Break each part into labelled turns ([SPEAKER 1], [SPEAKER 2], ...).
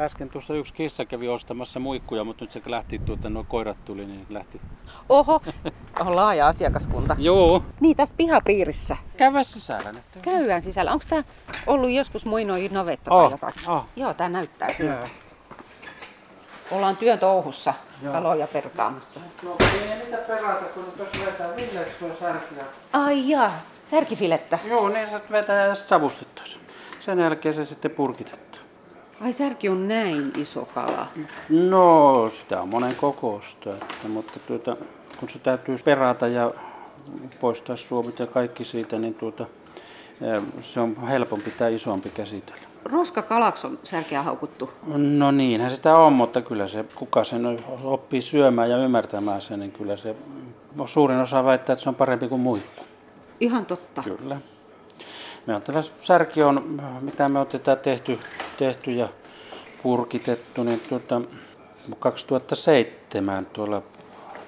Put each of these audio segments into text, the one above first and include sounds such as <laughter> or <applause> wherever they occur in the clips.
[SPEAKER 1] Äsken tuossa yksi kissa kävi ostamassa muikkuja, mutta nyt se lähti tuota, nuo koirat tuli, niin lähti.
[SPEAKER 2] Oho, on laaja asiakaskunta.
[SPEAKER 1] Joo.
[SPEAKER 2] Niin, tässä pihapiirissä.
[SPEAKER 1] Käydä sisällä nyt.
[SPEAKER 2] Käydään sisällä. Onko tämä ollut joskus muinoin navetta tai
[SPEAKER 1] Oh,
[SPEAKER 2] jotakin?
[SPEAKER 1] oh.
[SPEAKER 2] Joo, tämä näyttää siltä. Ollaan työn touhussa
[SPEAKER 1] Joo.
[SPEAKER 2] kaloja perkaamassa.
[SPEAKER 1] No ei niitä perata, kun tuossa vetää villeeksi tuo särkiä.
[SPEAKER 2] Ai jaa, särkifilettä.
[SPEAKER 1] Joo, niin se vetää ja sitten savustettaisiin. Sen jälkeen se sitten purkitettu.
[SPEAKER 2] Ai särki on näin iso kala.
[SPEAKER 1] No, sitä on monen kokoista, että, mutta tuota, kun se täytyy perata ja poistaa suomit ja kaikki siitä, niin tuota, se on helpompi tai isompi käsitellä.
[SPEAKER 2] Roskakalaksi on särkeä haukuttu.
[SPEAKER 1] No niinhän sitä on, mutta kyllä se, kuka sen oppii syömään ja ymmärtämään sen, niin kyllä se suurin osa väittää, että se on parempi kuin muikku.
[SPEAKER 2] Ihan totta.
[SPEAKER 1] Kyllä. Me on tällä särki on, mitä me otetaan tehty, tehty ja purkitettu, niin tuota, 2007 tuolla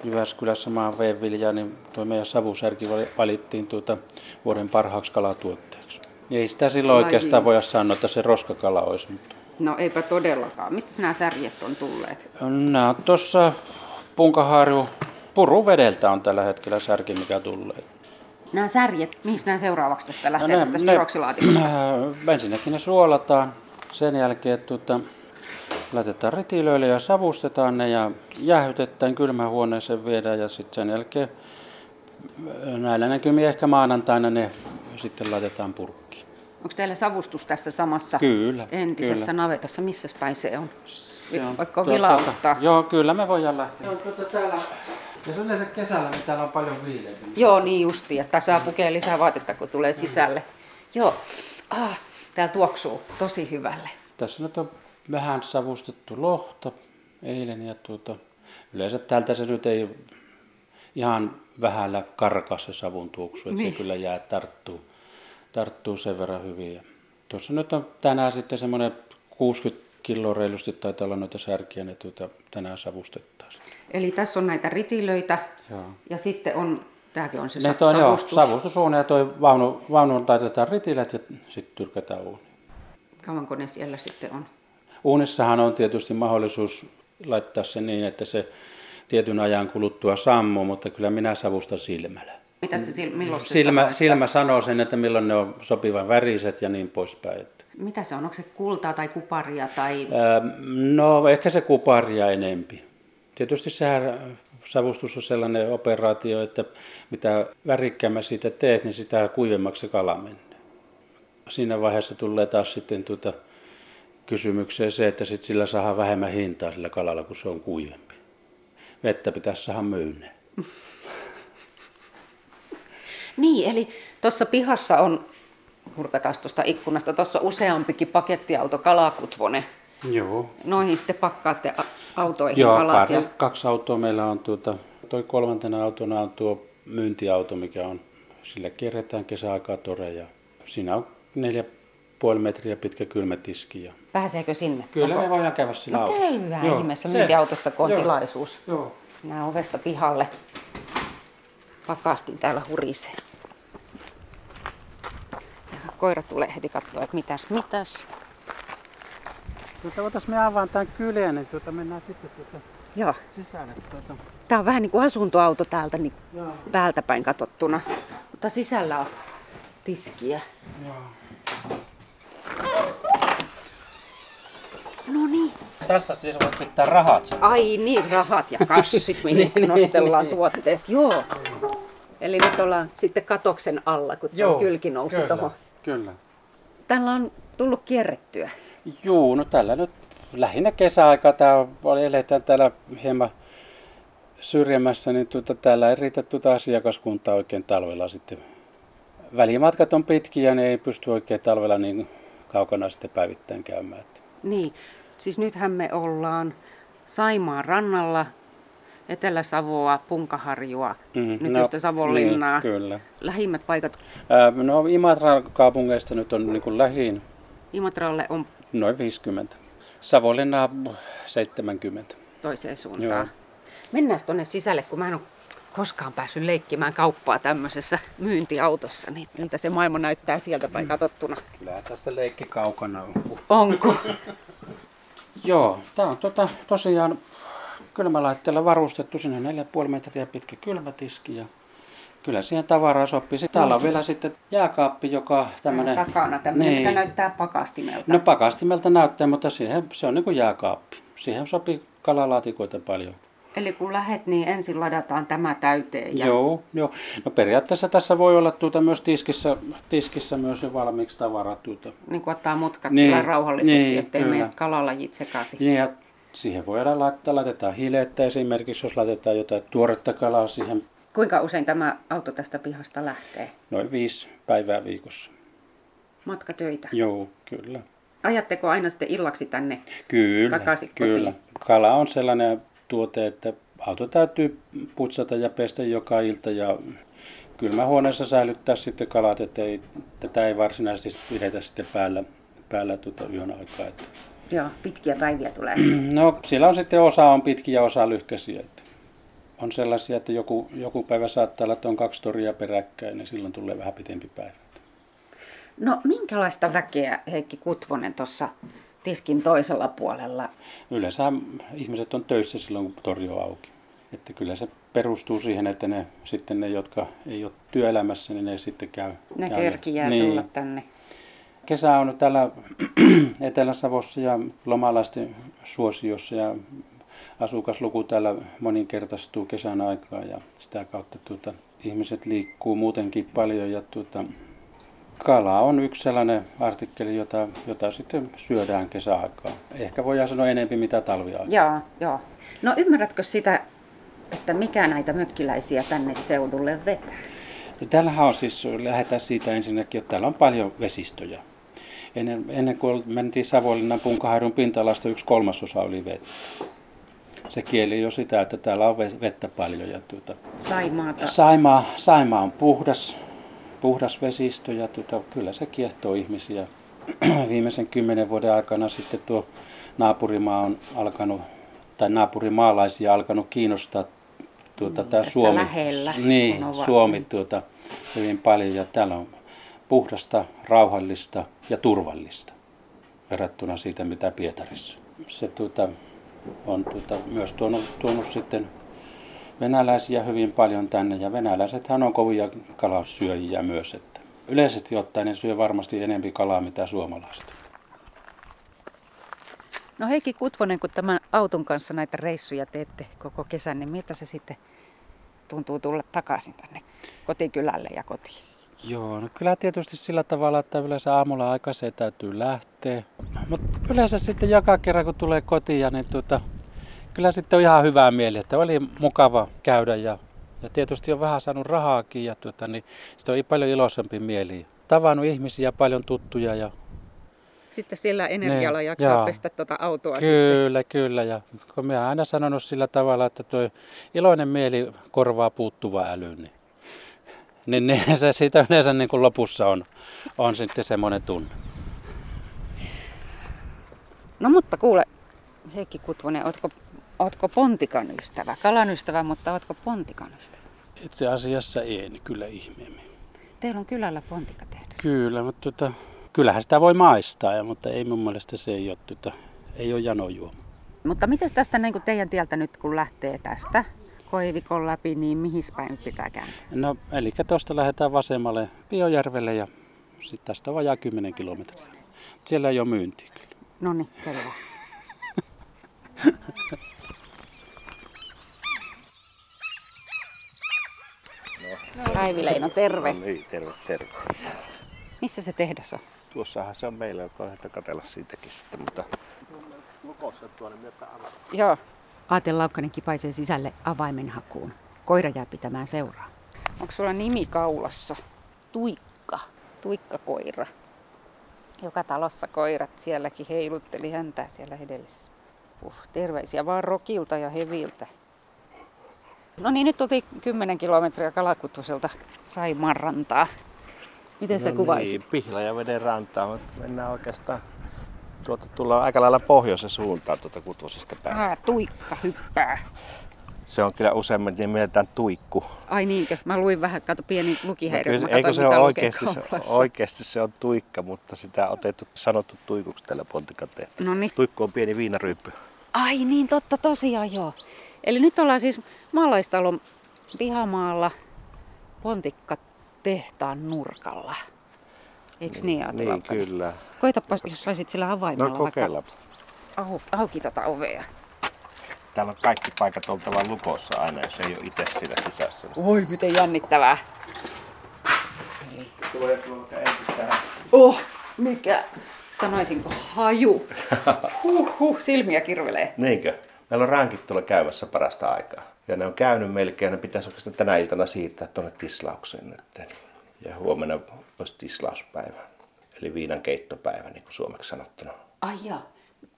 [SPEAKER 1] Jyväskylässä maan veevilja, niin tuo meidän savusärki vali- valittiin tuota vuoden parhaaksi kalatuotteeksi. Ei sitä silloin
[SPEAKER 2] Laji.
[SPEAKER 1] oikeastaan voida sanoa, että se roskakala olisi, mutta
[SPEAKER 2] No eipä todellakaan. Mistä nämä särjet on tulleet?
[SPEAKER 1] Nämä on tuossa Punkaharju puruvedeltä on tällä hetkellä särki, mikä tulee.
[SPEAKER 2] Nämä särjet, mihin nämä seuraavaksi tästä lähtee
[SPEAKER 1] No ne-
[SPEAKER 2] tästä
[SPEAKER 1] ne-? Äh, <clears throat> Ensinnäkin ne suolataan, sen jälkeen tuota, laitetaan ritilöille ja savustetaan ne ja jäähytetään kylmähuoneeseen viedään ja sitten sen jälkeen äh, näillä näkymin ehkä maanantaina ne sitten laitetaan purkkiin.
[SPEAKER 2] Onko teillä savustus tässä samassa
[SPEAKER 1] Kyllä,
[SPEAKER 2] entisessä
[SPEAKER 1] kyllä.
[SPEAKER 2] navetassa? Missä päin se on?
[SPEAKER 1] Se on
[SPEAKER 2] Vaikka
[SPEAKER 1] tuota-
[SPEAKER 2] vilauttaa.
[SPEAKER 1] Joo, kyllä me voidaan lähteä. On tuota täällä, ja se yleensä kesällä, niin täällä on paljon viileitä.
[SPEAKER 2] Joo, niin justi, että saa pukea lisää vaatetta, kun tulee sisälle. Joo, ah, tää tuoksuu tosi hyvälle.
[SPEAKER 1] Tässä nyt on vähän savustettu lohta eilen ja tuota, yleensä täältä se nyt ei ihan vähällä karkaa se savun tuoksu, että
[SPEAKER 2] Niin.
[SPEAKER 1] se kyllä jää tarttuu, tarttuu sen verran hyvin. Ja tuossa nyt on tänään sitten semmoinen 60 kiloa reilusti taitaa olla noita särkiä, ne tuota, tänään savustettaisiin.
[SPEAKER 2] Eli tässä on näitä ritilöitä
[SPEAKER 1] Joo.
[SPEAKER 2] ja sitten on, tämäkin on se
[SPEAKER 1] Ne toi, joo,
[SPEAKER 2] savustus.
[SPEAKER 1] savustusuuni ja toi vaunu, vaunuun taitetaan ritilät ja sitten tyrkätään uuni.
[SPEAKER 2] Kauanko ne siellä sitten on?
[SPEAKER 1] Uunissahan on tietysti mahdollisuus laittaa se niin, että se tietyn ajan kuluttua sammuu, mutta kyllä minä savustan silmällä.
[SPEAKER 2] Mitä se, sil- milloin se
[SPEAKER 1] Silmä,
[SPEAKER 2] savustaa?
[SPEAKER 1] silmä sanoo sen, että milloin ne on sopivan väriset ja niin poispäin. Että,
[SPEAKER 2] Mitä se on? Onko se kultaa tai kuparia tai...
[SPEAKER 1] ää, no ehkä se kuparia enempi. Tietysti sehän savustus on sellainen operaatio, että mitä värikkäämmä siitä teet, niin sitä kuivemmaksi se kala menee. Siinä vaiheessa tulee taas sitten tuota kysymykseen se, että sit sillä saadaan vähemmän hintaa sillä kalalla, kun se on kuivempi. Vettä pitäisi saada myyneen. <laughs>
[SPEAKER 2] Niin, eli tuossa pihassa on, kurkataan tuosta ikkunasta, tuossa useampikin pakettiauto kalakutvone.
[SPEAKER 1] Joo.
[SPEAKER 2] Noihin sitten pakkaatte autoihin
[SPEAKER 1] Joo,
[SPEAKER 2] kalat.
[SPEAKER 1] pari,
[SPEAKER 2] Ja...
[SPEAKER 1] kaksi autoa meillä on. Tuota, toi kolmantena autona on tuo myyntiauto, mikä on, sillä kierretään kesäaikaa toreja. Siinä on neljä puoli metriä pitkä kylmätiski. Ja...
[SPEAKER 2] Pääseekö sinne?
[SPEAKER 1] Kyllä me voidaan käydä sillä
[SPEAKER 2] No
[SPEAKER 1] autossa.
[SPEAKER 2] käydään
[SPEAKER 1] Joo,
[SPEAKER 2] ihmeessä myyntiautossa, kun on
[SPEAKER 1] joo,
[SPEAKER 2] tilaisuus.
[SPEAKER 1] Joo.
[SPEAKER 2] Nää ovesta pihalle. Pakastin täällä hurisee. Ja koira tulee heti katsoa, että mitäs, mitäs.
[SPEAKER 1] Tuota, otas me avaan tämän kyleen, niin tuota, mennään sitten tuota
[SPEAKER 2] Joo.
[SPEAKER 1] sisälle. Tuota.
[SPEAKER 2] Tää on vähän niin kuin asuntoauto täältä niin
[SPEAKER 1] Joo.
[SPEAKER 2] päältä päin katsottuna. Mutta sisällä on tiskiä.
[SPEAKER 1] Joo.
[SPEAKER 2] No niin.
[SPEAKER 1] Tässä siis voit pitää rahat.
[SPEAKER 2] Ai niin, rahat ja kassit, mihin <laughs> nostellaan tuotteet. Joo. Eli nyt ollaan sitten katoksen alla, kun tuo kylki nousi
[SPEAKER 1] kyllä,
[SPEAKER 2] tuohon.
[SPEAKER 1] Kyllä.
[SPEAKER 2] Tällä on tullut kierrettyä.
[SPEAKER 1] Juu, no tällä nyt lähinnä kesäaika tää on, eletään täällä hieman syrjemmässä, niin tuota, täällä ei riitä tuota asiakaskuntaa oikein talvella sitten. Välimatkat on pitkiä, niin ei pysty oikein talvella niin kaukana sitten päivittäin käymään.
[SPEAKER 2] Niin, siis nythän me ollaan Saimaan rannalla, Etelä-Savoa, Punkaharjua,
[SPEAKER 1] Mm,
[SPEAKER 2] nykyistä Savonlinnaa.
[SPEAKER 1] Niin, kyllä.
[SPEAKER 2] Lähimmät paikat
[SPEAKER 1] Ää, no Imatran kaupungeista nyt on niin kuin lähin
[SPEAKER 2] Imatralle on
[SPEAKER 1] noin 50. Savonlinna 70.
[SPEAKER 2] toiseen suuntaan.
[SPEAKER 1] Joo.
[SPEAKER 2] Mennään tuonne sisälle, kun mä en ole koskaan päässyt leikkimään kauppaa tämmöisessä myyntiautossa. Niin miltä se maailma näyttää sieltä päin katsottuna.
[SPEAKER 1] Kyllä tästä leikki kaukana on.
[SPEAKER 2] Onko? <laughs>
[SPEAKER 1] Joo, tämä on tota, tosiaan kylmälaitteella varustettu. On 4,5 metriä pitkä kylmätiski ja kyllä siihen tavaraa sopii. Sitten täällä on vielä sitten jääkaappi, joka
[SPEAKER 2] tämmöinen... Takana tämmöinen, niin. mikä näyttää pakastimelta.
[SPEAKER 1] No pakastimelta näyttää, mutta siihen, se on niin kuin jääkaappi. Siihen sopii kalalaatikoita paljon.
[SPEAKER 2] Eli kun lähet, niin ensin ladataan tämä täyteen.
[SPEAKER 1] Ja... Joo, joo. No periaatteessa tässä voi olla tuota myös tiskissä, tiskissä myös jo valmiiksi tavarat. Tuota.
[SPEAKER 2] Niin kuin ottaa mutkat niin, sillä rauhallisesti, niin, ettei kyllä. mene kalalajit sekaisin.
[SPEAKER 1] Niin, ja siihen voidaan laittaa, laitetaan hilettä esimerkiksi, jos laitetaan jotain tuoretta kalaa siihen.
[SPEAKER 2] Kuinka usein tämä auto tästä pihasta lähtee?
[SPEAKER 1] Noin viisi päivää viikossa.
[SPEAKER 2] Matkatöitä?
[SPEAKER 1] Joo, kyllä.
[SPEAKER 2] Ajatteko aina sitten illaksi tänne
[SPEAKER 1] kyllä,
[SPEAKER 2] takaisin
[SPEAKER 1] kyllä.
[SPEAKER 2] kotiin?
[SPEAKER 1] Kala on sellainen tuote, että auto täytyy putsata ja pestä joka ilta ja kylmähuoneessa säilyttää sitten kalat, että ei, tätä ei varsinaisesti pidetä sitten päällä, päällä tuota yön aikaa. Että.
[SPEAKER 2] Joo, pitkiä päiviä tulee. <clears throat>
[SPEAKER 1] No siellä on sitten osa on pitkiä, osa lyhkäisiä. On sellaisia, että joku, joku päivä saattaa olla, että on kaksi toria peräkkäin, niin silloin tulee vähän pitempi päivä.
[SPEAKER 2] No minkälaista väkeä Heikki Kutvonen tuossa tiskin toisella puolella?
[SPEAKER 1] Yleensä ihmiset on töissä silloin, kun tori on auki. Että kyllä se perustuu siihen, että ne, sitten ne, jotka ei ole työelämässä, niin ne sitten käy.
[SPEAKER 2] Ne kerkiää niin. tulla tänne.
[SPEAKER 1] Kesä on täällä <clears throat> Etelä-Savossa ja lomalaisten suosiossa ja asukasluku täällä moninkertaistuu kesän aikaa ja sitä kautta tuota, ihmiset liikkuu muutenkin paljon ja tuota, Kala on yksi sellainen artikkeli, jota, jota sitten syödään kesäaikaan. Ehkä voidaan sanoa enempi mitä talviaikaa.
[SPEAKER 2] Joo, joo. No ymmärrätkö sitä, että mikä näitä mökkiläisiä tänne seudulle vetää?
[SPEAKER 1] No, täällähän on siis, lähdetään siitä ensinnäkin, että täällä on paljon vesistöjä. Ennen, ennen kuin mentiin Savonlinnan punkahaidun pinta-alasta, yksi kolmasosa oli vettä. Se kieli jo sitä, että täällä on vettä paljon. Ja tuota,
[SPEAKER 2] Saimaata.
[SPEAKER 1] Saimaa, Saimaa on puhdas, puhdas vesistö ja tuota, kyllä se kiehtoo ihmisiä. <clears throat> Viimeisen kymmenen vuoden aikana sitten tuo naapurimaa on alkanut, tai naapurimaalaisia alkanut kiinnostaa tuota,
[SPEAKER 2] mm,
[SPEAKER 1] tämä Suomi,
[SPEAKER 2] lähellä
[SPEAKER 1] niin, Suomi tuota, hyvin paljon ja täällä on puhdasta, rauhallista ja turvallista verrattuna siitä, mitä Pietarissa. Se tuota, on tuota, myös tuonut, tuonut sitten venäläisiä hyvin paljon tänne ja venäläisethän on kovia kalasyöjiä myös. Että yleisesti ottaen ne syö varmasti enempi kalaa mitä suomalaiset.
[SPEAKER 2] No Heikki Kutvonen, kun tämän auton kanssa näitä reissuja teette koko kesän, niin miltä se sitten tuntuu tulla takaisin tänne kotikylälle ja kotiin?
[SPEAKER 1] Joo, no kyllä tietysti sillä tavalla, että yleensä aamulla aikaiseen täytyy lähteä. Mutta yleensä sitten joka kerran kun tulee kotiin, niin tuota, kyllä sitten on ihan hyvää mieli, että oli mukava käydä ja, ja tietysti on vähän saanut rahaakin ja tuota, niin sitten on paljon iloisempi mieli. Tavannut ihmisiä, paljon tuttuja ja
[SPEAKER 2] sitten sillä energialla ne, jaksaa jaa. pestä tuota autoa
[SPEAKER 1] Kyllä,
[SPEAKER 2] sitten.
[SPEAKER 1] kyllä. Ja kun minä olen aina sanonut sillä tavalla, että tuo iloinen mieli korvaa puuttuva äly, niin, niin, niin <laughs> se siitä yleensä niin kuin lopussa on, on sitten semmoinen tunne.
[SPEAKER 2] No mutta kuule, Heikki Kutvonen, ootko, ootko pontikan ystävä? Kalan ystävä, mutta ootko pontikan ystävä?
[SPEAKER 1] Itse asiassa ei, niin kyllä ihmeemmin.
[SPEAKER 2] Teillä on kylällä pontikatehdas.
[SPEAKER 1] Kyllä, mutta tota, kyllähän sitä voi maistaa, ja, mutta ei mun mielestä se ei ole, tota, ei ole janojuoma.
[SPEAKER 2] Mutta miten tästä niin teidän tieltä nyt kun lähtee tästä Koivikon läpi, niin mihin päin pitää kääntää?
[SPEAKER 1] No eli tuosta lähdetään vasemmalle Biojärvelle ja sitten tästä vajaa 10 kilometriä. Siellä ei ole myyntiä kyllä.
[SPEAKER 2] No niin, selvä. No. Päivi Leino, terve.
[SPEAKER 3] No niin, terve, terve.
[SPEAKER 2] Missä se tehdas on?
[SPEAKER 3] Tuossahan se on meillä, joka on että katsella siitäkin sitten, mutta lukossa tuonne
[SPEAKER 2] Joo. Aatel Laukkanen kipaisee sisälle avaimen hakuun. Koira jää pitämään seuraa. Onko sulla nimi kaulassa? Tuikka. Tuikkakoira. Joka talossa koirat sielläkin heilutteli häntä siellä edellisessä. Uh, terveisiä vaan Rokilta ja Heviltä. No niin, nyt oltiin 10 kilometriä Kalakutvoselta Saimaan rantaa. Miten se no kuvaisi? Niin,
[SPEAKER 3] Pihlajaveden rantaa, mutta mennään oikeastaan tuota, tullaan aika lailla pohjoisen suuntaan tuota Kutvosesta päin.
[SPEAKER 2] Ah, tuikka hyppää.
[SPEAKER 3] Se on kyllä useammin nimeltään tuikku.
[SPEAKER 2] Ai niinkö? Mä luin vähän, kato pieni lukihäiriö.
[SPEAKER 3] Kyllä,
[SPEAKER 2] Mä
[SPEAKER 3] eikö se ole oikeasti, se, oikeasti se on tuikka, mutta sitä on otettu, sanottu tuikuksi tällä pontikateella.
[SPEAKER 2] No niin.
[SPEAKER 3] Tuikku on pieni viinaryyppy.
[SPEAKER 2] Ai niin, totta tosiaan joo. Eli nyt ollaan siis maalaistalon pihamaalla pontikka tehtaan nurkalla. Eiks niin, Aatu
[SPEAKER 3] Niin, kyllä.
[SPEAKER 2] Koitapa, jos saisit sillä avaimella
[SPEAKER 3] No kokeilla.
[SPEAKER 2] vaikka au, auki tota ovea.
[SPEAKER 3] Täällä on kaikki paikat oltava lukossa aina, jos ei ole itse siinä sisässä.
[SPEAKER 2] Oi, miten jännittävää.
[SPEAKER 3] Tulee tuolta ensin tähän.
[SPEAKER 2] Oh, mikä? Sanoisinko haju? Huh, huh, silmiä kirvelee.
[SPEAKER 3] Niinkö? Meillä on rankit tuolla käymässä parasta aikaa. Ja ne on käynyt melkein, ne pitäisi oikeastaan tänä iltana siirtää tuonne tislaukseen nyt. Ja huomenna olisi tislauspäivä. Eli viinan keittopäivä, niin kuin suomeksi sanottuna.
[SPEAKER 2] Ai jaa.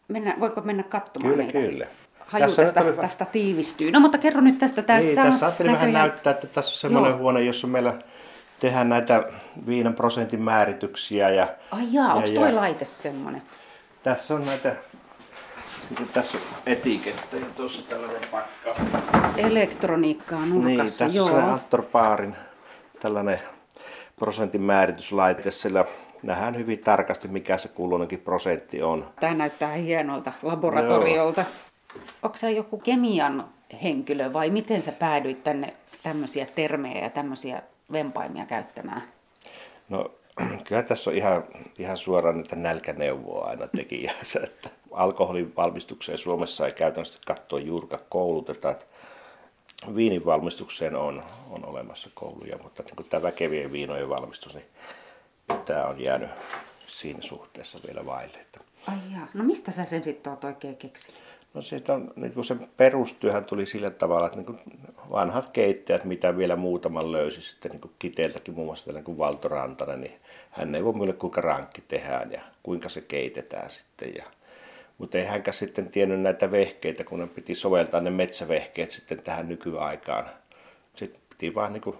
[SPEAKER 2] Mennä, voiko mennä katsomaan
[SPEAKER 3] Kyllä,
[SPEAKER 2] niitä?
[SPEAKER 3] kyllä.
[SPEAKER 2] Haju
[SPEAKER 3] Tässä
[SPEAKER 2] tästä,
[SPEAKER 3] oli-
[SPEAKER 2] tästä tiivistyy. No mutta kerro nyt tästä. Tää,
[SPEAKER 3] niin,
[SPEAKER 2] täällä
[SPEAKER 3] tässä ajattelin vähän
[SPEAKER 2] näköjään-
[SPEAKER 3] näyttää, että tässä on semmoinen
[SPEAKER 2] Joo.
[SPEAKER 3] huone, jossa meillä tehdään näitä viinan prosentin määrityksiä. Ja,
[SPEAKER 2] Ai jaa,
[SPEAKER 3] ja-
[SPEAKER 2] onko
[SPEAKER 3] ja
[SPEAKER 2] toi laite semmonen?
[SPEAKER 3] Tässä on näitä, sitten tässä on etikettä ja tuossa tällainen pakka.
[SPEAKER 2] Elektroniikkaa
[SPEAKER 3] Niin,
[SPEAKER 2] nurkassa,
[SPEAKER 3] tässä
[SPEAKER 2] joo.
[SPEAKER 3] on Antor Paarin tällainen prosentin määrityslaite, sillä nähdään hyvin tarkasti, mikä se kulloinenkin prosentti on.
[SPEAKER 2] Tämä näyttää hienolta laboratoriolta. Onko sä joku kemian henkilö vai miten sä päädyit tänne tämmöisiä termejä ja tämmöisiä vempaimia käyttämään?
[SPEAKER 3] No <clears throat> kyllä tässä on ihan, ihan suoraan niitä nälkäneuvoa aina <laughs> tekijänsä, että alkoholin valmistukseen Suomessa ei käytännössä katsoa juurikaan kouluteta. Että viinin valmistukseen on, on olemassa kouluja, mutta niin kuin tämä väkevien viinojen valmistus, niin tämä on jäänyt siinä suhteessa vielä vaille.
[SPEAKER 2] Ai jaa. No mistä sä sen sitten oot oikein keksinyt?
[SPEAKER 3] No siitä on, niin kuin sen perustyöhän tuli sillä tavalla, että niin kuin vanhat keittäjät, mitä vielä muutaman löysi sitten niin kuin Kiteeltäkin, muun muassa tällainen kuin Valto Rantanen, niin hän ei voi muille kuinka rankki tehdään ja kuinka se keitetään sitten. Ja, mutta ei hänkään sitten tiennyt näitä vehkeitä, kun ne piti soveltaa ne metsävehkeet sitten tähän nykyaikaan. Sitten piti vaan niin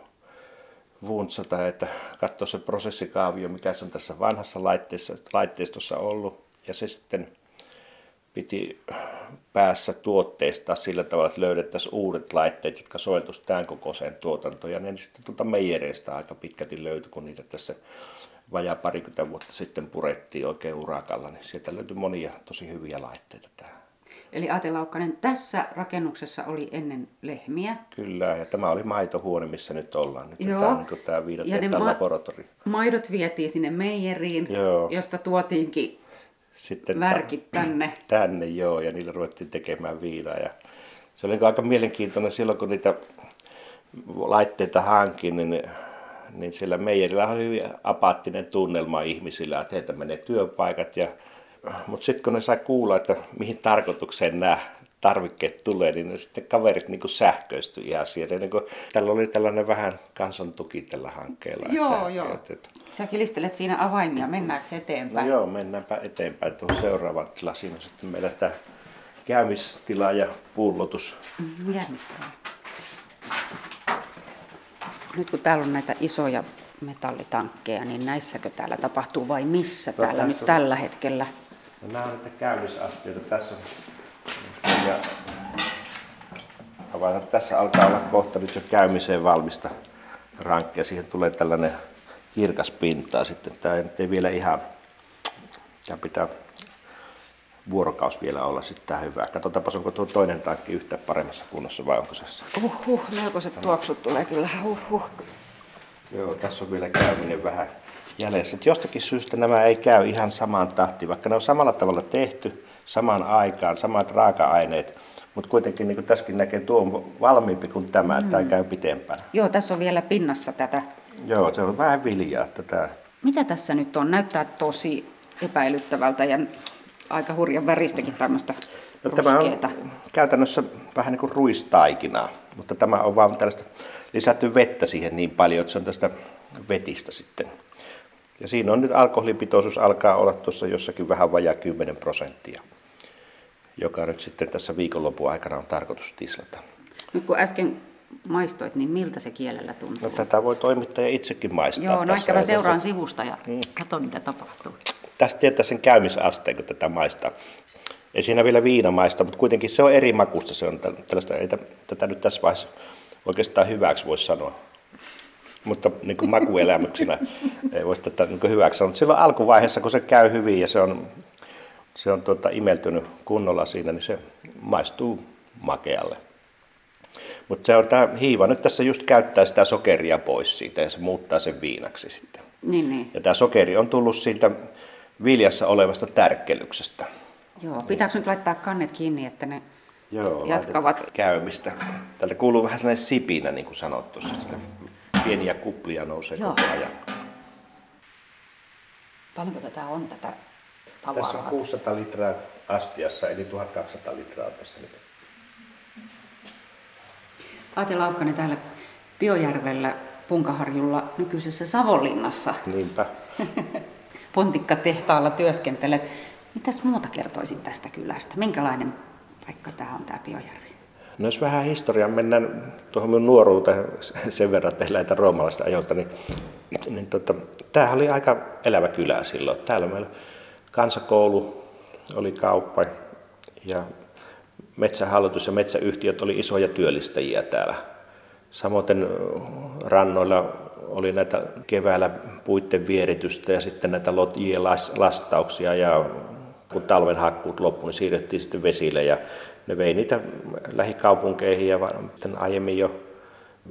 [SPEAKER 3] vuntsata, että katsoa se prosessikaavio, mikä se on tässä vanhassa laitteessa, laitteistossa ollut. Ja se sitten piti päässä tuotteista sillä tavalla, että löydettäisiin uudet laitteet, jotka soveltuisivat tämän kokoiseen tuotantoon. Ja ne sitten tuolta meijereistä aika pitkälti löytyi, kun niitä tässä vajaa parikymmentä vuotta sitten purettiin oikein urakalla, niin sieltä löytyi monia tosi hyviä laitteita tähän.
[SPEAKER 2] Eli Aate Laukkanen, tässä rakennuksessa oli ennen lehmiä.
[SPEAKER 3] Kyllä, ja tämä oli maitohuone, missä nyt ollaan. Nyt
[SPEAKER 2] Joo.
[SPEAKER 3] tämä on niin tämä
[SPEAKER 2] Ja ne ma-
[SPEAKER 3] laboratorio.
[SPEAKER 2] Maidot vietiin sinne meijeriin,
[SPEAKER 3] Joo.
[SPEAKER 2] josta tuotiinkin
[SPEAKER 3] Sitten
[SPEAKER 2] värkit tänne. <clears throat>
[SPEAKER 3] tänne, joo, ja niillä ruvettiin tekemään viinaa. Ja se oli aika mielenkiintoinen silloin, kun niitä laitteita hankin, niin, niin siellä meijerillä oli hyvin apaattinen tunnelma ihmisillä, että heiltä menee työpaikat. Ja, mutta sitten kun ne sai kuulla, että mihin tarkoitukseen nämä tarvikkeet tulee, niin ne sitten kaverit niin sähköistyi ihan sieltä. Niin kuin, tällä oli tällainen vähän kansantuki tällä hankkeella.
[SPEAKER 2] Joo,
[SPEAKER 3] että,
[SPEAKER 2] joo.
[SPEAKER 3] Että, että,
[SPEAKER 2] Sä kilistelet siinä avaimia, mennäänkö
[SPEAKER 3] No
[SPEAKER 2] eteenpäin?
[SPEAKER 3] joo, mennäänpä eteenpäin tuohon seuraavaan tilaan. Siinä on sitten meillä tämä käymistila ja pullotus.
[SPEAKER 2] Mm, Jännittävää. Nyt kun täällä on näitä isoja metallitankkeja, niin näissäkö täällä tapahtuu vai missä
[SPEAKER 3] No,
[SPEAKER 2] täällä nyt
[SPEAKER 3] on-
[SPEAKER 2] tällä hetkellä?
[SPEAKER 3] No, nämä on näitä käymisasteita. Tässä on, ja avata. tässä alkaa olla kohta nyt jo käymiseen valmista rankkia. Siihen tulee tällainen kirkas pintaa sitten. Tämä ei vielä ihan, tämä pitää vuorokaus vielä olla sitten hyvä. Katsotaanpas, onko tuo toinen tankki yhtä paremmassa kunnossa vai onko se se.
[SPEAKER 2] Uhuh, melkoiset tuoksut tulee kyllä. Uhuh.
[SPEAKER 3] Joo, tässä on vielä käyminen vähän jäljessä. Et jostakin syystä nämä ei käy ihan samaan tahtiin, vaikka ne on samalla tavalla tehty, samaan aikaan, samat raaka-aineet. Mutta kuitenkin niin kuin tässäkin näkee, tuo on valmiimpi kuin tämä, että tämä käy pitempään.
[SPEAKER 2] Joo, tässä on vielä pinnassa tätä.
[SPEAKER 3] Joo, se on vähän viljaa tätä.
[SPEAKER 2] Mitä tässä nyt on? Näyttää tosi epäilyttävältä ja aika hurjan väristäkin tämmöistä
[SPEAKER 3] No, tämä on käytännössä vähän niin kuin ruistaikinaa, mutta tämä on vaan tällaista lisätty vettä siihen niin paljon, että se on tästä vetistä sitten. Ja siinä on nyt alkoholipitoisuus alkaa olla tuossa jossakin vähän vajaa 10 prosenttia, joka nyt sitten tässä viikonlopun aikana on tarkoitus tislata.
[SPEAKER 2] Nyt kun äsken maistoit, niin miltä se kielellä tuntuu?
[SPEAKER 3] No, tätä voi toimittaja itsekin maistaa.
[SPEAKER 2] Joo, no ehkä mä seuraan
[SPEAKER 3] tässä-
[SPEAKER 2] sivusta ja katson mitä tapahtuu.
[SPEAKER 3] Tästä tietää sen käymisasteen, kun tätä maistaa. ei siinä vielä viinamaista, mutta kuitenkin se on eri makusta. Se on tällaista, ei tätä nyt tässä vaiheessa oikeastaan hyväksi voisi sanoa. Mutta niin kuin makuelämyksinä ei voisi tätä niin kuin hyväksi sanoa. Mutta silloin alkuvaiheessa, kun se käy hyvin ja se on, se on tuota, imeltynyt kunnolla siinä, niin se maistuu makealle. Mutta se on tämä hiiva nyt tässä just käyttää sitä sokeria pois siitä ja se muuttaa sen viinaksi sitten.
[SPEAKER 2] Niin, niin.
[SPEAKER 3] Ja tämä sokeri on tullut siitä viljassa olevasta tärkkelyksestä.
[SPEAKER 2] Joo, pitääkö nyt laittaa kannet kiinni, että ne
[SPEAKER 3] Joo,
[SPEAKER 2] jatkavat?
[SPEAKER 3] käymistä. Täältä kuuluu vähän sellainen sipinä, niin kuin sanottu. Pieniä kuplia nousee
[SPEAKER 2] Joo.
[SPEAKER 3] koko ajan.
[SPEAKER 2] Paljonko tätä on tätä tavaraa?
[SPEAKER 3] Tässä on 600 litraa astiassa, eli 1200 litraa tässä nyt.
[SPEAKER 2] Aate Laukkanen täällä Biojärvellä Punkaharjulla nykyisessä Savonlinnassa
[SPEAKER 3] Niinpä. <laughs>
[SPEAKER 2] pontikkatehtaalla työskentelet. Mitäs muuta kertoisit tästä kylästä? Minkälainen paikka tämä on tämä Biojärvi?
[SPEAKER 3] No jos vähän historiaan mennään tuohon minun nuoruuteen sen verran, että näitä roomalaista ajoilta, niin, niin tota, tämähän oli aika elävä kylä silloin. Täällä meillä kansakoulu oli kauppa ja metsähallitus ja metsäyhtiöt oli isoja työllistäjiä täällä. Samoin rannoilla oli näitä keväällä puitten vieritystä ja sitten näitä lotjien lastauksia ja kun talven hakkuut loppui, niin siirrettiin sitten vesille ja ne vei niitä lähikaupunkeihin ja aiemmin jo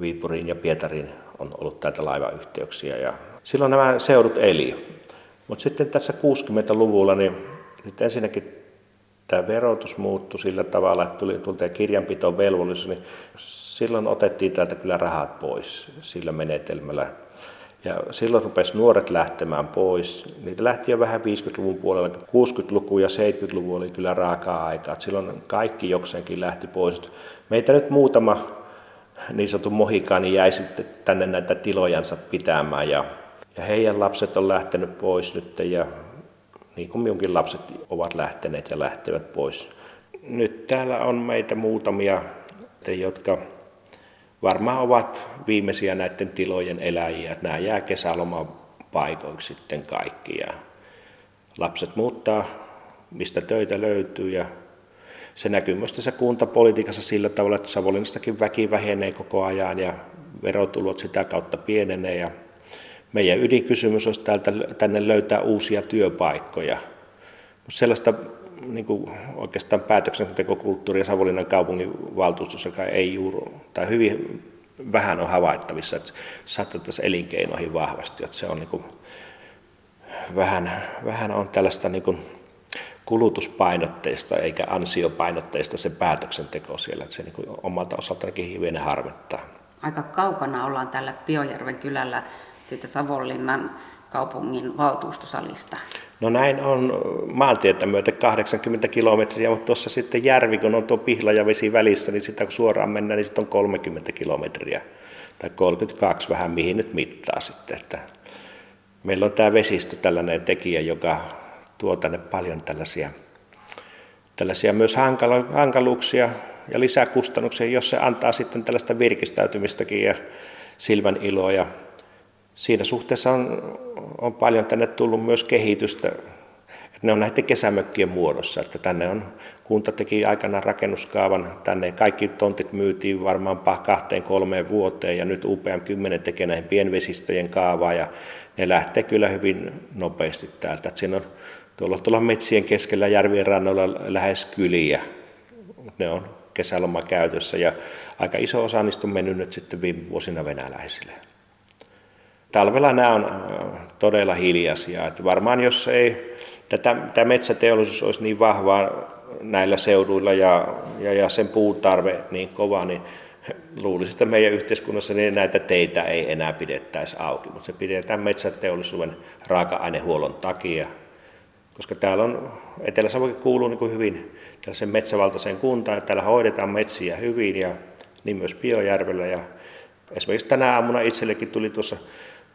[SPEAKER 3] Viipuriin ja Pietariin on ollut täältä laivayhteyksiä ja silloin nämä seudut eli. Mutta sitten tässä 60-luvulla niin sitten ensinnäkin tämä verotus muuttui sillä tavalla, että tuli, tuli tämä kirjanpitovelvollisuus, niin silloin otettiin täältä kyllä rahat pois sillä menetelmällä. Ja silloin rupesi nuoret lähtemään pois. Niitä lähti jo vähän 50-luvun puolella. 60-luku ja 70-luku oli kyllä raakaa aikaa. Silloin kaikki jokseenkin lähti pois. Meitä nyt muutama niin sanottu mohikaani jäi sitten tänne näitä tilojansa pitämään. Ja, ja heidän lapset on lähtenyt pois nyt ja niin kuin minunkin lapset ovat lähteneet ja lähtevät pois. Nyt täällä on meitä muutamia, jotka varmaan ovat viimeisiä näiden tilojen eläjiä. Nämä jää kesälomapaikoiksi sitten kaikki. Ja lapset muuttaa, mistä töitä löytyy. Ja se näkyy myös tässä kuntapolitiikassa sillä tavalla, että Savonlinnastakin väki vähenee koko ajan ja verotulot sitä kautta pienenee. Ja meidän ydinkysymys olisi täältä, tänne löytää uusia työpaikkoja. Mutta sellaista niin kuin oikeastaan päätöksentekokulttuuria Savonlinnan kaupungin valtuustossa ei juuri, tai hyvin vähän on havaittavissa, että satsattaisiin elinkeinoihin vahvasti. Että se on niin kuin, vähän, vähän on tällaista niin kuin kulutuspainotteista eikä ansiopainotteista se päätöksenteko siellä, että se niin kuin omalta osaltaankin hivenen harmittaa.
[SPEAKER 2] Aika kaukana ollaan tällä Biojärven kylällä siitä Savonlinnan kaupungin valtuustosalista?
[SPEAKER 3] No näin on maantietä myötä 80 kilometriä, mutta tuossa sitten järvi, kun on tuo pihla ja vesi välissä, niin sitä kun suoraan mennään, niin sitten on 30 kilometriä tai 32 vähän mihin nyt mittaa sitten. Että meillä on tämä vesistö tällainen tekijä, joka tuo tänne paljon tällaisia, tällaisia myös hankaluuksia ja lisäkustannuksia, jos se antaa sitten tällaista virkistäytymistäkin ja silmän iloa ja siinä suhteessa on, on paljon tänne tullut myös kehitystä. Ne on näiden kesämökkien muodossa, että tänne on, kunta teki aikanaan rakennuskaavan, tänne kaikki tontit myytiin varmaan kahteen kolmeen vuoteen ja nyt UPM 10 tekee näihin pienvesistöjen kaavaa ja ne lähtee kyllä hyvin nopeasti täältä. Että siinä on tuolla, tuolla metsien keskellä järvien rannoilla lähes kyliä, ne on kesäloma käytössä ja aika iso osa niistä on mennyt nyt sitten viime vuosina venäläisille talvella nämä on äh, todella hiljaisia. Että varmaan jos ei tätä, tämä metsäteollisuus olisi niin vahvaa näillä seuduilla ja, ja, ja sen puutarve niin kova, niin luulisin, että meidän yhteiskunnassa niin näitä teitä ei enää pidettäisi auki, mutta se pidetään metsäteollisuuden raaka-ainehuollon takia, koska täällä on, Etelä-Savokin kuuluu niin kuin hyvin tällaisen metsävaltaiseen kuntaan, että täällä hoidetaan metsiä hyvin ja niin myös Biojärvellä ja esimerkiksi tänä aamuna itsellekin tuli tuossa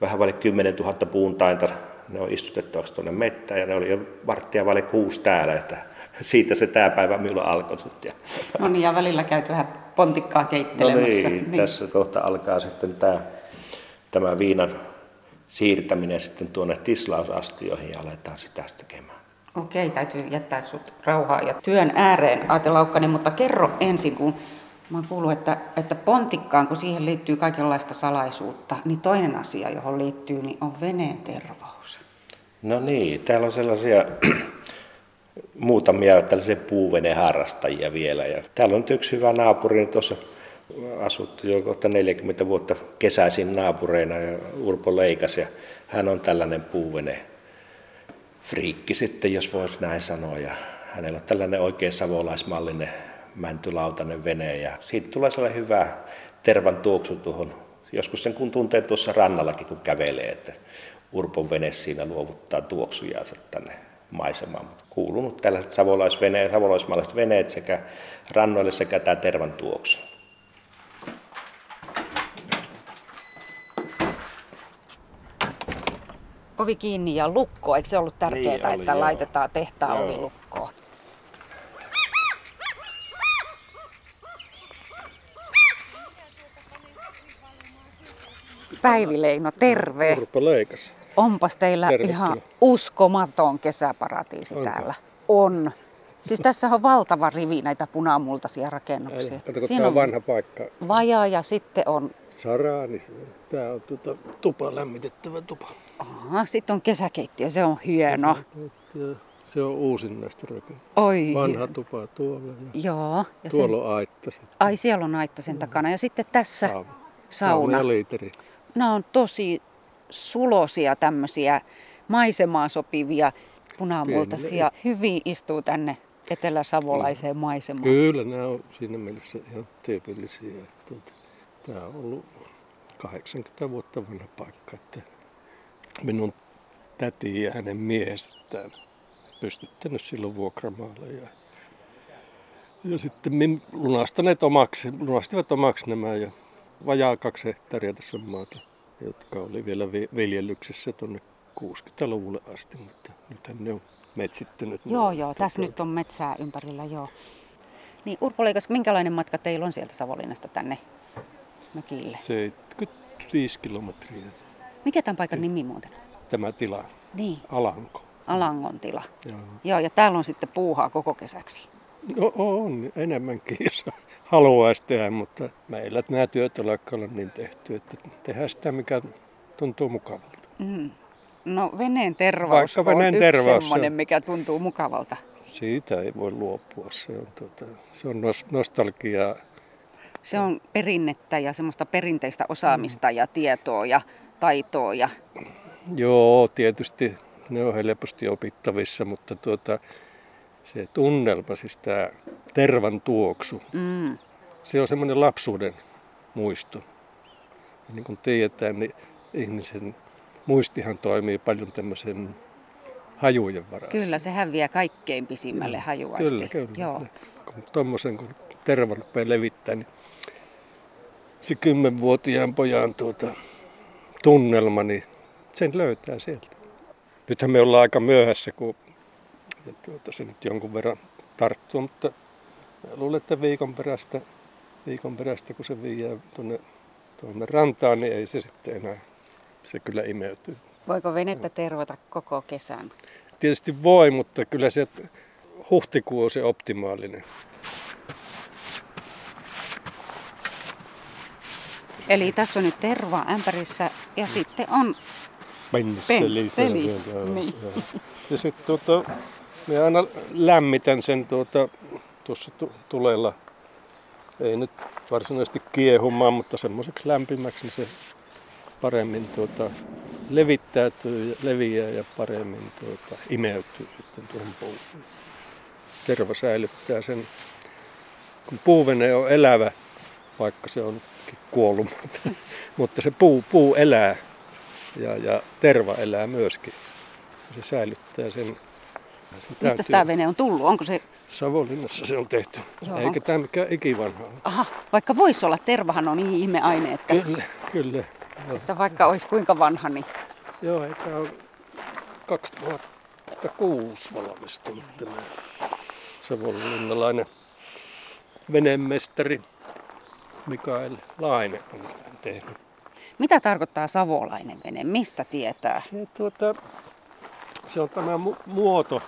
[SPEAKER 3] vähän vaille 10 000 puuntainta, ne on istutettavaksi tuonne mettään ja ne oli jo varttia vaille kuusi täällä, että <laughs> siitä se tämä päivä minulla alkoi sitten. <laughs>
[SPEAKER 2] No niin, ja välillä käyt vähän pontikkaa keittelemässä.
[SPEAKER 3] No niin, niin. tässä kohta alkaa sitten tämä, tämä viinan siirtäminen sitten tuonne tislausastioihin ja aletaan sitä tekemään.
[SPEAKER 2] Okei, täytyy jättää sut rauhaa ja työn ääreen, Aate Laukkanen, mutta kerro ensin, kun mä oon kuullut, että, että pontikkaan, kun siihen liittyy kaikenlaista salaisuutta, niin toinen asia, johon liittyy, niin on veneen tervaus.
[SPEAKER 3] No niin, täällä on sellaisia <clears throat> muutamia tällaisia puuveneharrastajia vielä. Ja täällä on nyt yksi hyvä naapuri, niin tuossa asuttu jo kohta 40 vuotta kesäisin naapureina ja Urpo Leikas ja hän on tällainen puuvene friikki sitten, jos voisi näin sanoa. Ja hänellä on tällainen oikein savolaismallinen mäntylautainen vene ja siitä tulee sellainen hyvä tervan tuoksu tuohon. Joskus sen kun tuntee tuossa rannallakin, kun kävelee, että Urpon vene siinä luovuttaa tuoksujansa tänne maisemaan. Kuulunut tällaiset savolaisveneet, savolaismaalaiset veneet sekä rannoille sekä tämä tervan tuoksu.
[SPEAKER 2] Ovi kiinni ja lukko, eikö se ollut tärkeää,
[SPEAKER 3] Niin oli,
[SPEAKER 2] että
[SPEAKER 3] joo.
[SPEAKER 2] laitetaan tehtaan ovi lukkoon? Päivi Leino, terve.
[SPEAKER 4] Urpo leikas.
[SPEAKER 2] Onpas teillä
[SPEAKER 4] Tervetuloa.
[SPEAKER 2] ihan uskomaton kesäparatiisi
[SPEAKER 4] Onko?
[SPEAKER 2] täällä. On. Siis tässä on valtava rivi näitä punamultaisia rakennuksia.
[SPEAKER 4] Kato, kun tämä on vanha paikka.
[SPEAKER 2] vajaa ja sitten on,
[SPEAKER 4] Saraa, niin tämä on tuota, tupa, lämmitettävä tupa.
[SPEAKER 2] aha, sitten on kesäkeittiö, se on hieno.
[SPEAKER 4] Se on uusin näistä rakennuksista.
[SPEAKER 2] Oi.
[SPEAKER 4] Vanha tupa tuolla ja
[SPEAKER 2] Joo. Ja sen,
[SPEAKER 4] tuolla on aitta sitten.
[SPEAKER 2] ai siellä on aitta sen takana. Ja sitten tässä
[SPEAKER 4] Sauna.
[SPEAKER 2] sauna.
[SPEAKER 4] ja liiteri.
[SPEAKER 2] Nämä on tosi sulosia tämmöisiä maisemaan sopivia punamultaisia. Hyvin istuu tänne eteläsavolaiseen maisemaan.
[SPEAKER 4] Kyllä nämä on siinä mielessä ihan tyypillisiä. Tuota, tämä on ollut 80 vuotta vanha paikka. Että minun täti ja hänen miehestään pystyttänyt silloin vuokramaalle. Ja, ja sitten lunastaneet omaksi, lunastivat omaksi nämä ja vajaa kaksi hehtaaria tässä maata, jotka oli vielä vi- viljelyksessä tuonne 60-luvulle asti, mutta nythän ne on metsittänyt. ne
[SPEAKER 2] Joo, joo, tässä
[SPEAKER 4] tuota-
[SPEAKER 2] nyt on metsää ympärillä, joo. Niin Urpo Leikas, minkälainen matka teillä on sieltä Savonlinnasta tänne mökille?
[SPEAKER 4] 75 kilometriä
[SPEAKER 2] Mikä tämän paikan nimi muuten?
[SPEAKER 4] tämä tila,
[SPEAKER 2] Niin,
[SPEAKER 4] Alanko.
[SPEAKER 2] Alangon tila.
[SPEAKER 4] Joo.
[SPEAKER 2] Joo, ja täällä on sitten puuhaa koko kesäksi.
[SPEAKER 4] No on enemmänkin, <laughs> haluaisi tehdä, mutta meillä nämä työt on olla niin tehty, että tehdään sitä, mikä tuntuu mukavalta.
[SPEAKER 2] Mm. No veneen tervaus
[SPEAKER 4] Vaikka
[SPEAKER 2] on
[SPEAKER 4] veneen
[SPEAKER 2] yksi
[SPEAKER 4] tervaus, se
[SPEAKER 2] semmoinen, mikä tuntuu mukavalta.
[SPEAKER 4] Siitä ei voi luopua, se on, tuota, se on nos- nostalgiaa.
[SPEAKER 2] Se on perinnettä ja semmoista perinteistä osaamista ja tietoa ja taitoa. Ja...
[SPEAKER 4] Joo, tietysti ne on helposti opittavissa, mutta tuota, se tunnelma, siis tämä tervan tuoksu,
[SPEAKER 2] Mm.
[SPEAKER 4] se on semmoinen lapsuuden muisto. Ja niin kuin tiedetään, niin ihmisen muistihan toimii paljon tämmöisen hajujen varassa.
[SPEAKER 2] Kyllä, se häviää kaikkein pisimmälle hajuasti.
[SPEAKER 4] Kyllä, kyllä.
[SPEAKER 2] Joo.
[SPEAKER 4] Kun tuommoisen kun tervan rupeaa levittämään, niin se kymmenvuotiaan pojan tuota, tunnelma, niin sen löytää sieltä. Nythän me ollaan aika myöhässä, kun ja tuota, se nyt jonkun verran tarttuu, mutta luulen, että viikon perästä, viikon perästä kun se viiää tuonne, tuonne rantaan, niin ei se sitten enää, se kyllä imeytyy.
[SPEAKER 2] Voiko venettä tervata koko kesän?
[SPEAKER 4] Tietysti voi, mutta kyllä se huhtikuu on se optimaalinen.
[SPEAKER 2] Eli tässä on nyt tervaa ämpärissä ja sitten on
[SPEAKER 4] Pensseli.
[SPEAKER 2] Pensseli, niin.
[SPEAKER 4] Ja sitten tuota, me aina lämmitän sen tuota, tuossa tu- tulella. Ei nyt varsinaisesti kiehumaan, mutta semmoiseksi lämpimäksi niin se paremmin tuota, levittäytyy ja leviää ja paremmin tuota, imeytyy sitten tuohon puuhun. Terva säilyttää sen, kun puuvene on elävä, vaikka se on kuollut, mutta, <laughs> mutta se puu, puu elää ja, ja terva elää myöskin. Se säilyttää sen.
[SPEAKER 2] Mistä tämä vene on tullut? Onko se,
[SPEAKER 4] Savonlinnassa se on tehty.
[SPEAKER 2] Joo.
[SPEAKER 4] Eikä tämä mikään ikivanha
[SPEAKER 2] aha, vaikka voisi olla, tervahan on niin ihmeaine, että,
[SPEAKER 4] Kyllä, kyllä. Joo,
[SPEAKER 2] että vaikka olisi kuinka vanha, niin
[SPEAKER 4] Joo ei tämä on 2006 valmistunut tämä savonlinnalainen venemestari Mikael Laine on tehnyt.
[SPEAKER 2] mitä tarkoittaa savolainen vene? Mistä tietää?
[SPEAKER 4] Se, tuota, se on tämä mu- muoto,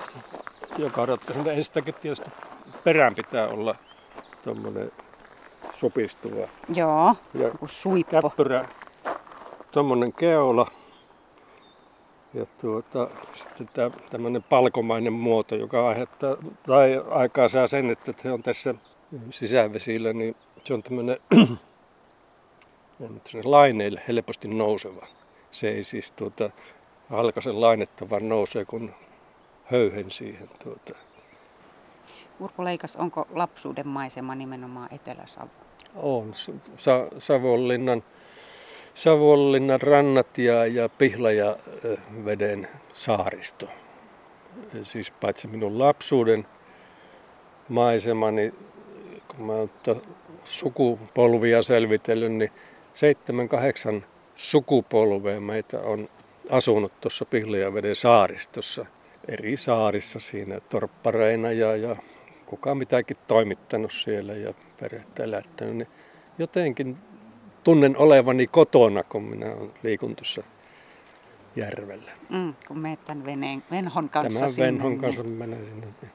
[SPEAKER 4] joka ratkaisee. Ensinnäkin tietysti perään pitää olla tuommoinen sopistuva.
[SPEAKER 2] Joo,
[SPEAKER 4] Ja
[SPEAKER 2] joku suippo.
[SPEAKER 4] käppyrä, tuommoinen keula ja tuota, sitten tämä, tämmöinen palkomainen muoto, joka aiheuttaa, tai aikaa saa sen, että se on tässä sisävesillä, niin se on tämmöinen <clears throat> laineille helposti nouseva. Se ei siis tuota, halkaisen lainetta, vaan nousee kun höyhen siihen. Tuota.
[SPEAKER 2] Urpo Leikas, onko lapsuuden maisema nimenomaan Etelä-Savo?
[SPEAKER 4] On Sa- Savonlinnan, Savonlinnan rannat ja, ja Pihlaja veden saaristo. Siis paitsi minun lapsuuden maisemani, kun mä oon sukupolvia selvitellyt, niin seitsemän, kahdeksan sukupolvea meitä on asunut tuossa Pihlajaveden saaristossa, eri saarissa siinä torppareina ja, ja kuka mitäkin toimittanut siellä ja perhettä elättänyt, niin jotenkin tunnen olevani kotona, kun minä liikun tuossa järvellä.
[SPEAKER 2] Mm, kun menet tämän veneen, venhon kanssa
[SPEAKER 4] Tämän
[SPEAKER 2] sinne.
[SPEAKER 4] venhon
[SPEAKER 2] niin-
[SPEAKER 4] kanssa menen sinne. niin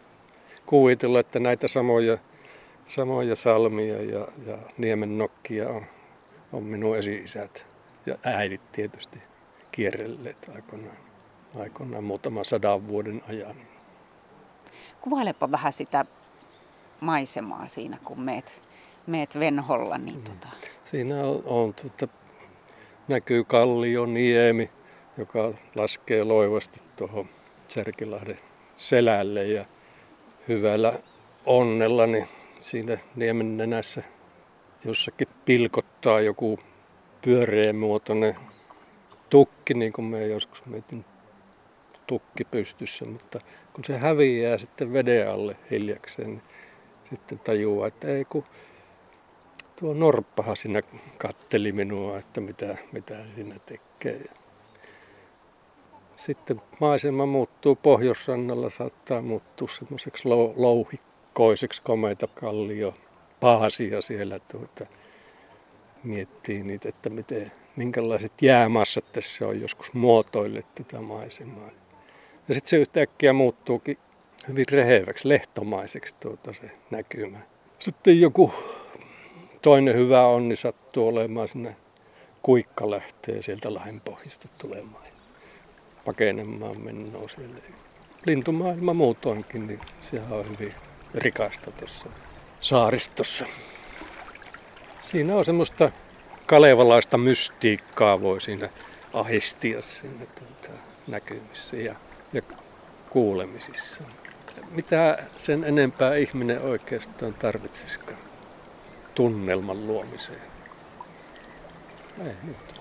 [SPEAKER 4] Kuvitella, että näitä samoja, samoja salmia ja, ja niemennokkia on, on minun esi-isät ja äidit tietysti kierrelleet aikoinaan, aikoinaan muutaman sadan vuoden ajan.
[SPEAKER 2] Kuvailepa vähän sitä maisemaa siinä, kun meet, meet venholla. Niin tota,
[SPEAKER 4] Siinä on, on tuota, näkyy kallio niemi, joka laskee loivasti tuohon Särkilahden selälle ja hyvällä onnella niin siinä niemen nenässä jossakin pilkottaa joku pyöreä muotoinen tukki, niin kuin me joskus mietin tukki pystyssä, mutta kun se häviää sitten veden alle hiljakseen, niin sitten tajuaa, että ei kun tuo norppahan siinä katteli minua, että mitä, mitä siinä tekee. Sitten maisema muuttuu pohjoisrannalla, saattaa muuttua semmoiseksi lou- louhikkoiseksi komeita kallio paasia siellä tuota, miettii niitä, että miten, minkälaiset jäämassat tässä on joskus muotoille tätä maisemaa. Ja sitten se yhtäkkiä muuttuukin hyvin reheväksi, lehtomaiseksi tuota se näkymä. Sitten joku toinen hyvä onni sattuu olemaan sinne kuikka lähtee sieltä lahden pohjista tulemaan pakenemaan mennoo siellä. Lintumaailma muutoinkin, niin sehän on hyvin rikasta tuossa saaristossa. Siinä on semmoista kalevalaista mystiikkaa voi siinä ahistia siinä tuota, näkymissä ja, ja kuulemisissa. Mitä sen enempää ihminen oikeastaan tarvitsisikaan tunnelman luomiseen. Ei muuta.